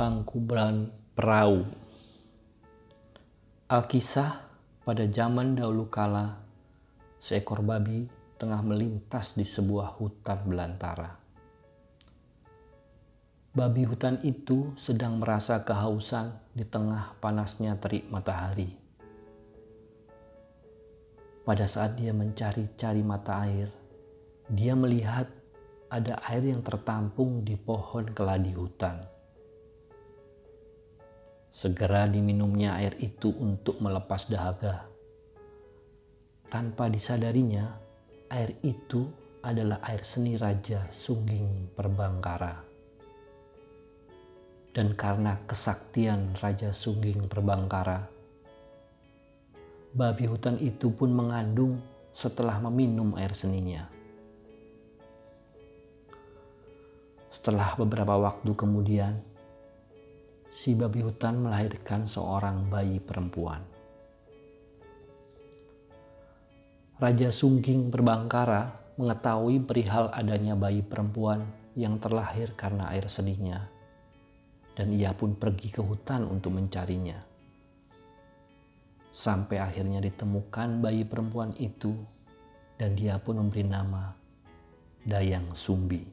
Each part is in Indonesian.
Tangkuban Perahu Alkisah pada zaman dahulu kala seekor babi tengah melintas di sebuah hutan belantara. Babi hutan itu sedang merasa kehausan di tengah panasnya terik matahari. Pada saat dia mencari-cari mata air, dia melihat ada air yang tertampung di pohon keladi hutan. Segera diminumnya air itu untuk melepas dahaga. Tanpa disadarinya, air itu adalah air seni Raja Sungging Perbangkara. Dan karena kesaktian Raja Sungging Perbangkara, babi hutan itu pun mengandung setelah meminum air seninya. Setelah beberapa waktu kemudian, si babi hutan melahirkan seorang bayi perempuan. Raja Sungging Berbangkara mengetahui perihal adanya bayi perempuan yang terlahir karena air seninya, dan ia pun pergi ke hutan untuk mencarinya. Sampai akhirnya ditemukan bayi perempuan itu, dan dia pun memberi nama Dayang Sumbi.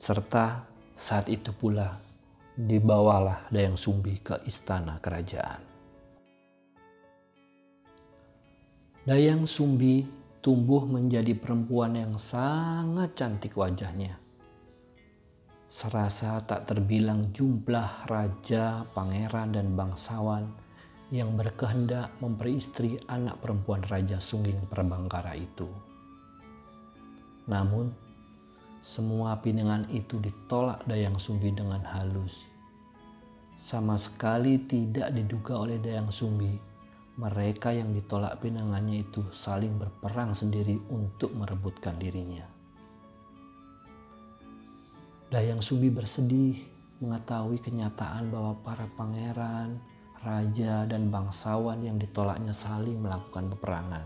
Serta saat itu pula dibawalah Dayang Sumbi ke istana kerajaan. Dayang Sumbi tumbuh menjadi perempuan yang sangat cantik wajahnya. Serasa tak terbilang jumlah raja, pangeran, dan bangsawan yang berkehendak memperistri anak perempuan Raja Sungging Perbangkara itu. Namun, semua pinangan itu ditolak Dayang Sumbi dengan halus. Sama sekali tidak diduga oleh Dayang Sumbi, mereka yang ditolak pinangannya itu saling berperang sendiri untuk merebutkan dirinya. Dayang Sumbi bersedih mengetahui kenyataan bahwa para pangeran, raja, dan bangsawan yang ditolaknya saling melakukan peperangan.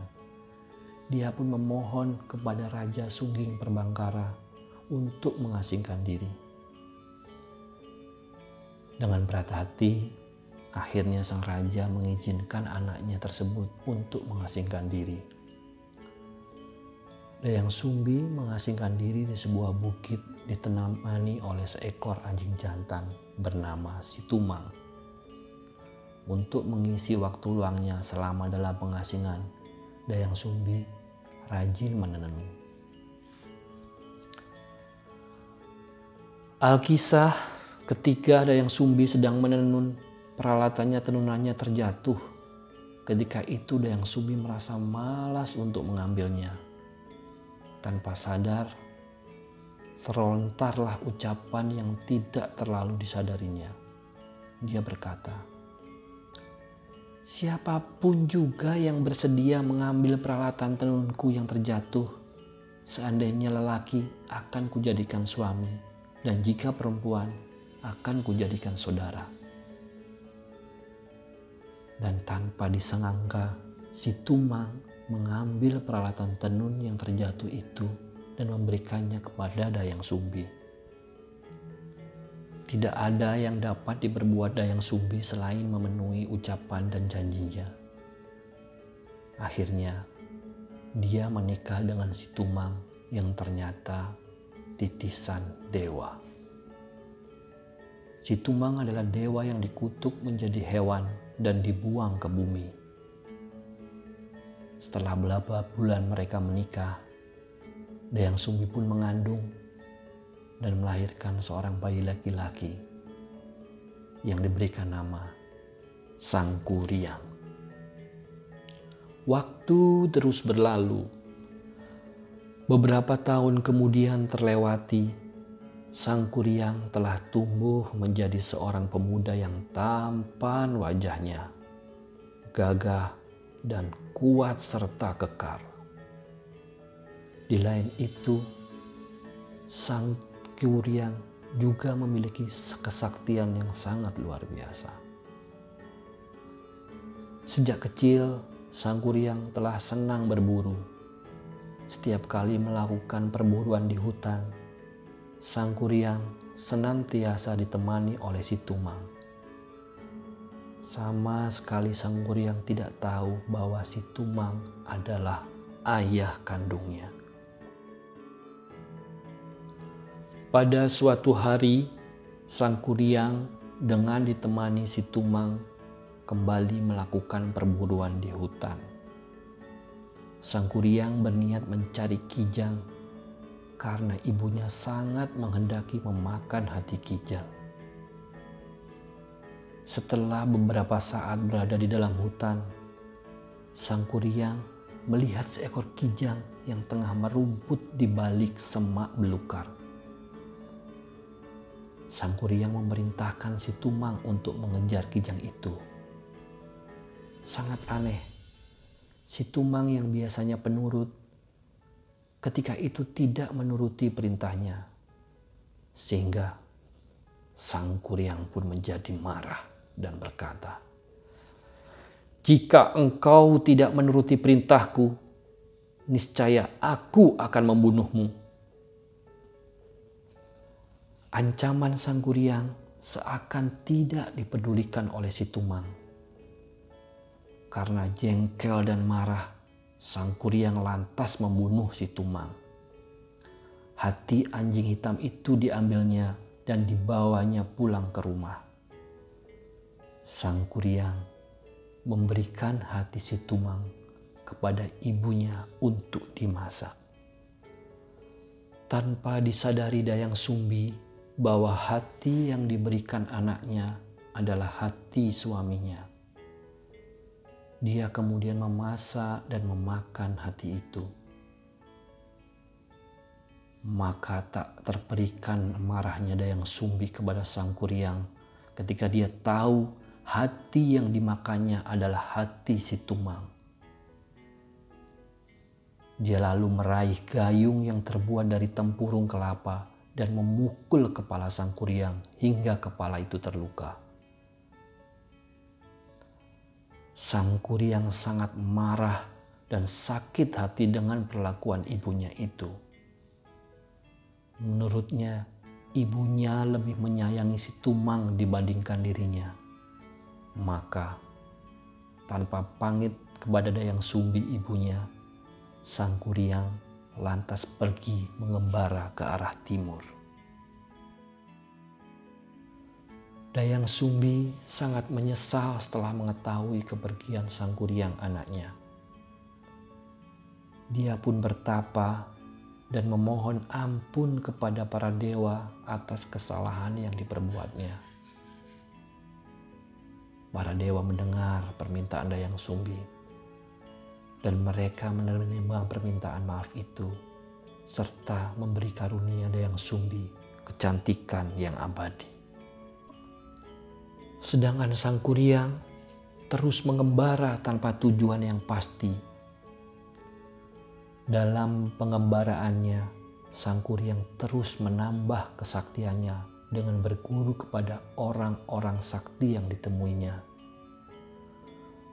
Dia pun memohon kepada Raja Sungging Perbangkara untuk mengasingkan diri. Dengan berat hati, akhirnya sang raja mengizinkan anaknya tersebut untuk mengasingkan diri. Dayang Sumbi mengasingkan diri di sebuah bukit ditenamani oleh seekor anjing jantan bernama Situmang. Untuk mengisi waktu luangnya selama dalam pengasingan, Dayang Sumbi rajin menenun. Alkisah ketika ada yang Sumbi sedang menenun, peralatannya tenunannya terjatuh. Ketika itu Dayang Sumbi merasa malas untuk mengambilnya. Tanpa sadar, terlontarlah ucapan yang tidak terlalu disadarinya. Dia berkata, Siapa pun juga yang bersedia mengambil peralatan tenunku yang terjatuh, seandainya lelaki akan kujadikan suami dan jika perempuan akan kujadikan saudara. Dan tanpa disangka, si Tumang mengambil peralatan tenun yang terjatuh itu dan memberikannya kepada Dayang Sumbi. Tidak ada yang dapat diperbuat Dayang Sumbi selain memenuhi ucapan dan janjinya. Akhirnya, dia menikah dengan si Tumang yang ternyata titisan dewa. Si Tumang adalah dewa yang dikutuk menjadi hewan dan dibuang ke bumi. Setelah beberapa bulan mereka menikah, Dayang Sumbi pun mengandung dan melahirkan seorang bayi laki-laki yang diberikan nama Sang Kuriang. Waktu terus berlalu Beberapa tahun kemudian terlewati, Sang Kuryang telah tumbuh menjadi seorang pemuda yang tampan wajahnya, gagah dan kuat serta kekar. Di lain itu, Sang Kuryang juga memiliki kesaktian yang sangat luar biasa. Sejak kecil, Sang Kuryang telah senang berburu setiap kali melakukan perburuan di hutan, Sang Kuryang senantiasa ditemani oleh si Tumang. Sama sekali Sang Kuryang tidak tahu bahwa si Tumang adalah ayah kandungnya. Pada suatu hari, Sang Kuryang dengan ditemani si Tumang kembali melakukan perburuan di hutan. Sang Kuryang berniat mencari Kijang karena ibunya sangat menghendaki memakan hati Kijang. Setelah beberapa saat berada di dalam hutan, Sang Kuryang melihat seekor kijang yang tengah merumput di balik semak belukar. Sang Kuryang memerintahkan si Tumang untuk mengejar kijang itu. Sangat aneh, si Tumang yang biasanya penurut, ketika itu tidak menuruti perintahnya. Sehingga Sang Kuryang pun menjadi marah dan berkata, "Jika engkau tidak menuruti perintahku, niscaya aku akan membunuhmu." Ancaman sang Kuryang seakan tidak dipedulikan oleh si Tumang. Karena jengkel dan marah, sang Kuryang lantas membunuh si Tumang. Hati anjing hitam itu diambilnya dan dibawanya pulang ke rumah. Sang Kuryang memberikan hati si Tumang kepada ibunya untuk dimasak. Tanpa disadari Dayang Sumbi, bahwa hati yang diberikan anaknya adalah hati suaminya. Dia kemudian memasak dan memakan hati itu. Maka tak terperikan marahnya Dayang Sumbi kepada Sang Kuryang ketika dia tahu hati yang dimakannya adalah hati si Tumang. Dia lalu meraih gayung yang terbuat dari tempurung kelapa dan memukul kepala sang kuryang hingga kepala itu terluka. Sang kuryang sangat marah dan sakit hati dengan perlakuan ibunya itu. Menurutnya, ibunya lebih menyayangi si Tumang dibandingkan dirinya. Maka, tanpa pamit kepada Dayang Sumbi ibunya, sang kuryang lantas pergi mengembara ke arah timur. Dayang Sumbi sangat menyesal setelah mengetahui kepergian sang kuryang anaknya. Dia pun bertapa dan memohon ampun kepada para dewa atas kesalahan yang diperbuatnya. Para dewa mendengar permintaan Dayang Sumbi dan mereka menerima permintaan maaf itu serta memberi karunia yang sumbi kecantikan yang abadi. Sedangkan sang kuryang terus mengembara tanpa tujuan yang pasti. Dalam pengembaraannya, sang kuryang terus menambah kesaktiannya dengan berguru kepada orang-orang sakti yang ditemuinya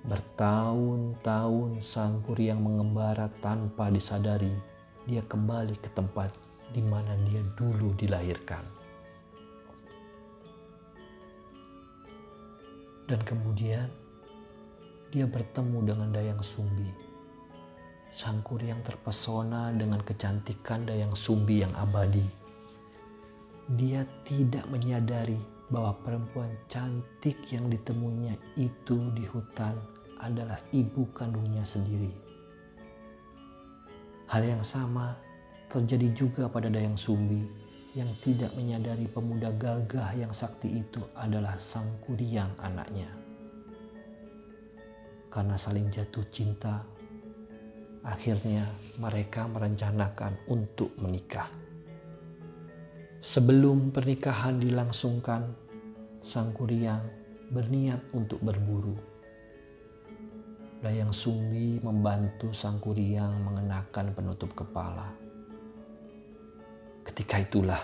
Bertahun-tahun sang kuryang mengembara tanpa disadari, dia kembali ke tempat di mana dia dulu dilahirkan. Dan kemudian dia bertemu dengan Dayang Sumbi. Sang kuryang terpesona dengan kecantikan Dayang Sumbi yang abadi. Dia tidak menyadari bahwa perempuan cantik yang ditemuinya itu di hutan adalah ibu kandungnya sendiri. Hal yang sama terjadi juga pada Dayang Sumbi yang tidak menyadari pemuda gagah yang sakti itu adalah sang kuryang anaknya. Karena saling jatuh cinta, akhirnya mereka merencanakan untuk menikah. Sebelum pernikahan dilangsungkan, sang kuryang berniat untuk berburu. Dayang Sumbi membantu sang kuryang mengenakan penutup kepala. Ketika itulah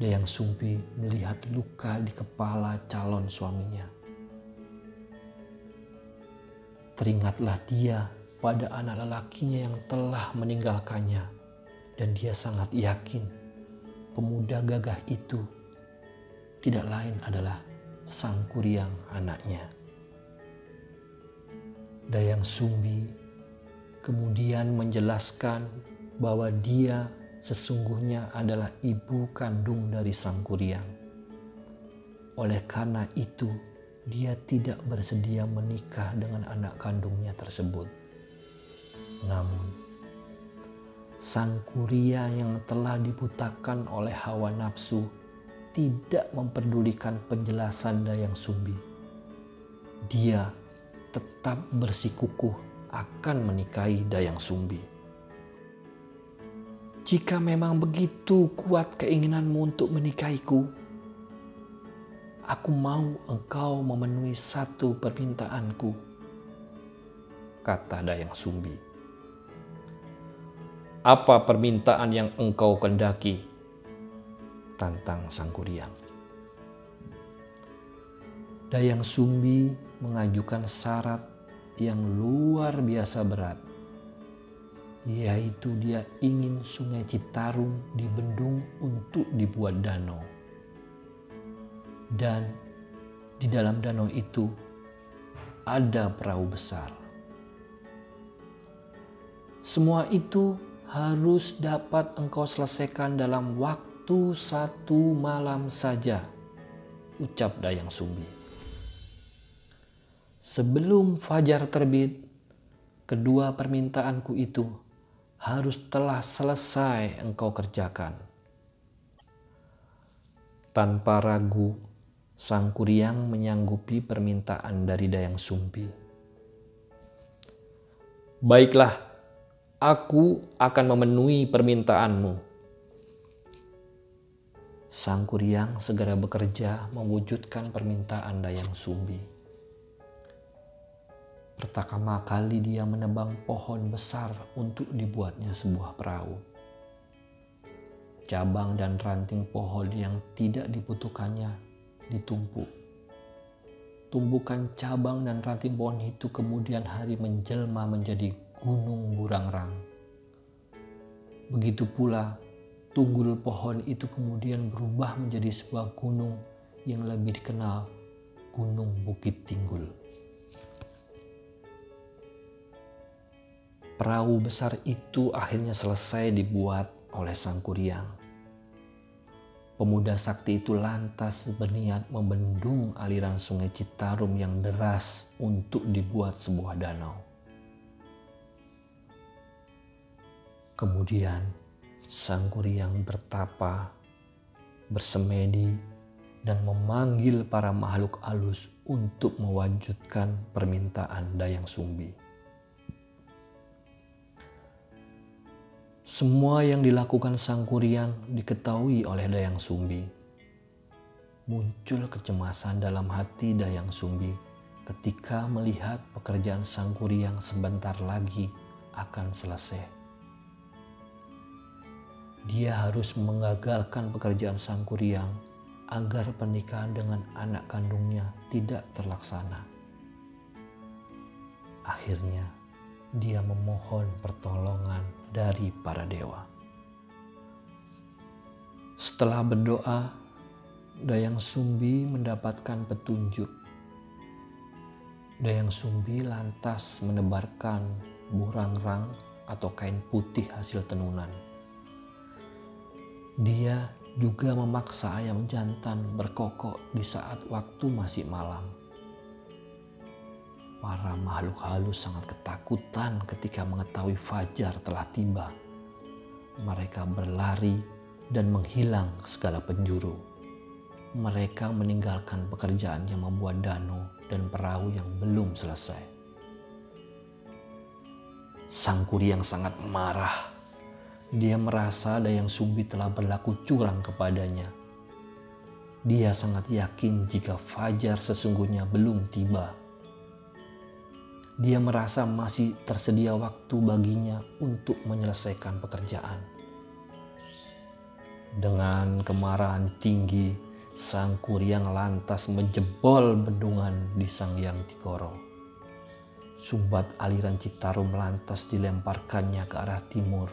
Dayang Sumbi melihat luka di kepala calon suaminya. Teringatlah dia pada anak lelakinya yang telah meninggalkannya dan dia sangat yakin pemuda gagah itu tidak lain adalah sang kuriang anaknya. Dayang Sumbi kemudian menjelaskan bahwa dia sesungguhnya adalah ibu kandung dari sang kuriang. Oleh karena itu, dia tidak bersedia menikah dengan anak kandungnya tersebut. Namun, sang kuria yang telah dibutakan oleh hawa nafsu tidak memperdulikan penjelasan Dayang Sumbi. Dia tetap bersikukuh akan menikahi Dayang Sumbi. Jika memang begitu kuat keinginanmu untuk menikahiku, aku mau engkau memenuhi satu permintaanku, kata Dayang Sumbi. Apa permintaan yang engkau kendaki? Tantang Sang Kuryang. Dayang Sumbi mengajukan syarat yang luar biasa berat yaitu dia ingin sungai Citarum dibendung untuk dibuat danau. Dan di dalam danau itu ada perahu besar. Semua itu harus dapat engkau selesaikan dalam waktu satu malam saja, ucap Dayang Sumbi. Sebelum fajar terbit, kedua permintaanku itu harus telah selesai engkau kerjakan. Tanpa ragu, Sang Kuryang menyanggupi permintaan dari Dayang Sumpi. Baiklah, aku akan memenuhi permintaanmu. Sang Kuryang segera bekerja mewujudkan permintaan Dayang Sumbi. Pertama kali dia menebang pohon besar untuk dibuatnya sebuah perahu. Cabang dan ranting pohon yang tidak dibutuhkannya ditumpuk. Tumbukan cabang dan ranting pohon itu kemudian hari menjelma menjadi gunung burangrang. Begitu pula tunggul pohon itu kemudian berubah menjadi sebuah gunung yang lebih dikenal Gunung Bukit Tinggul. Perahu besar itu akhirnya selesai dibuat oleh Sang Kuryang. Pemuda sakti itu lantas berniat membendung aliran sungai Citarum yang deras untuk dibuat sebuah danau. Kemudian Sang Kuryang bertapa, bersemedi, dan memanggil para makhluk halus untuk mewujudkan permintaan Dayang Sumbi. Semua yang dilakukan Sang Kuryang diketahui oleh Dayang Sumbi. Muncul kecemasan dalam hati Dayang Sumbi ketika melihat pekerjaan Sang Kuryang sebentar lagi akan selesai. Dia harus mengagalkan pekerjaan Sang Kuryang agar pernikahan dengan anak kandungnya tidak terlaksana. Akhirnya, dia memohon pertolongan dari para dewa. Setelah berdoa, Dayang Sumbi mendapatkan petunjuk. Dayang Sumbi lantas menebarkan burangrang atau kain putih hasil tenunan. Dia juga memaksa ayam jantan berkokok di saat waktu masih malam Para makhluk halus sangat ketakutan ketika mengetahui fajar telah tiba. Mereka berlari dan menghilang segala penjuru. Mereka meninggalkan pekerjaan yang membuat danau dan perahu yang belum selesai. Sang kuri yang sangat marah. Dia merasa Dayang Sumbi telah berlaku curang kepadanya. Dia sangat yakin jika fajar sesungguhnya belum tiba dia merasa masih tersedia waktu baginya untuk menyelesaikan pekerjaan. Dengan kemarahan tinggi, sang kuryang lantas menjebol bendungan di Sang Yang Tikoro. Sumbat aliran Citarum lantas dilemparkannya ke arah timur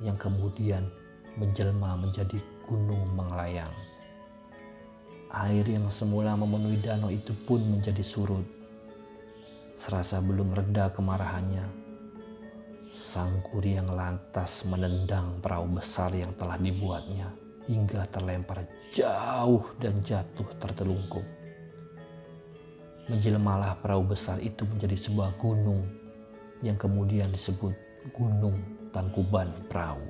yang kemudian menjelma menjadi gunung melayang. Air yang semula memenuhi danau itu pun menjadi surut. Serasa belum reda kemarahannya, sang kuryang lantas menendang perahu besar yang telah dibuatnya hingga terlempar jauh dan jatuh tertelungkup. Menjelmalah perahu besar itu menjadi sebuah gunung yang kemudian disebut Gunung Tangkuban Perahu.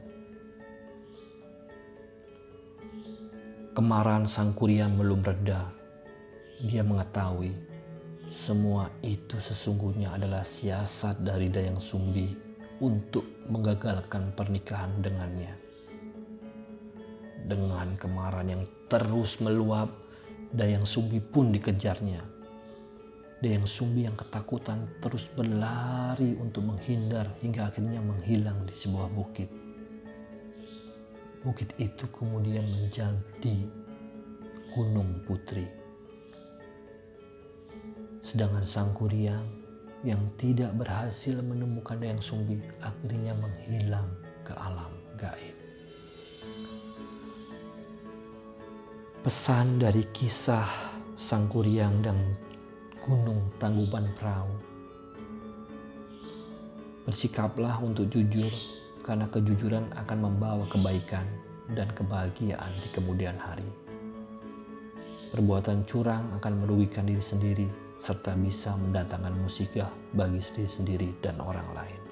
Kemarahan sang Kuryang belum reda. Dia mengetahui semua itu sesungguhnya adalah siasat dari Dayang Sumbi untuk menggagalkan pernikahan dengannya. Dengan kemarahan yang terus meluap, Dayang Sumbi pun dikejarnya. Dayang Sumbi yang ketakutan terus berlari untuk menghindar hingga akhirnya menghilang di sebuah bukit. Bukit itu kemudian menjadi Gunung Putri. Sedangkan Sang Kuryang yang tidak berhasil menemukan Dayang Sumbi akhirnya menghilang ke alam gaib. Pesan dari kisah Sang Kuryang dan Gunung Tangguban Perahu. Bersikaplah untuk jujur karena kejujuran akan membawa kebaikan dan kebahagiaan di kemudian hari. Perbuatan curang akan merugikan diri sendiri serta bisa mendatangkan musibah bagi diri sendiri dan orang lain.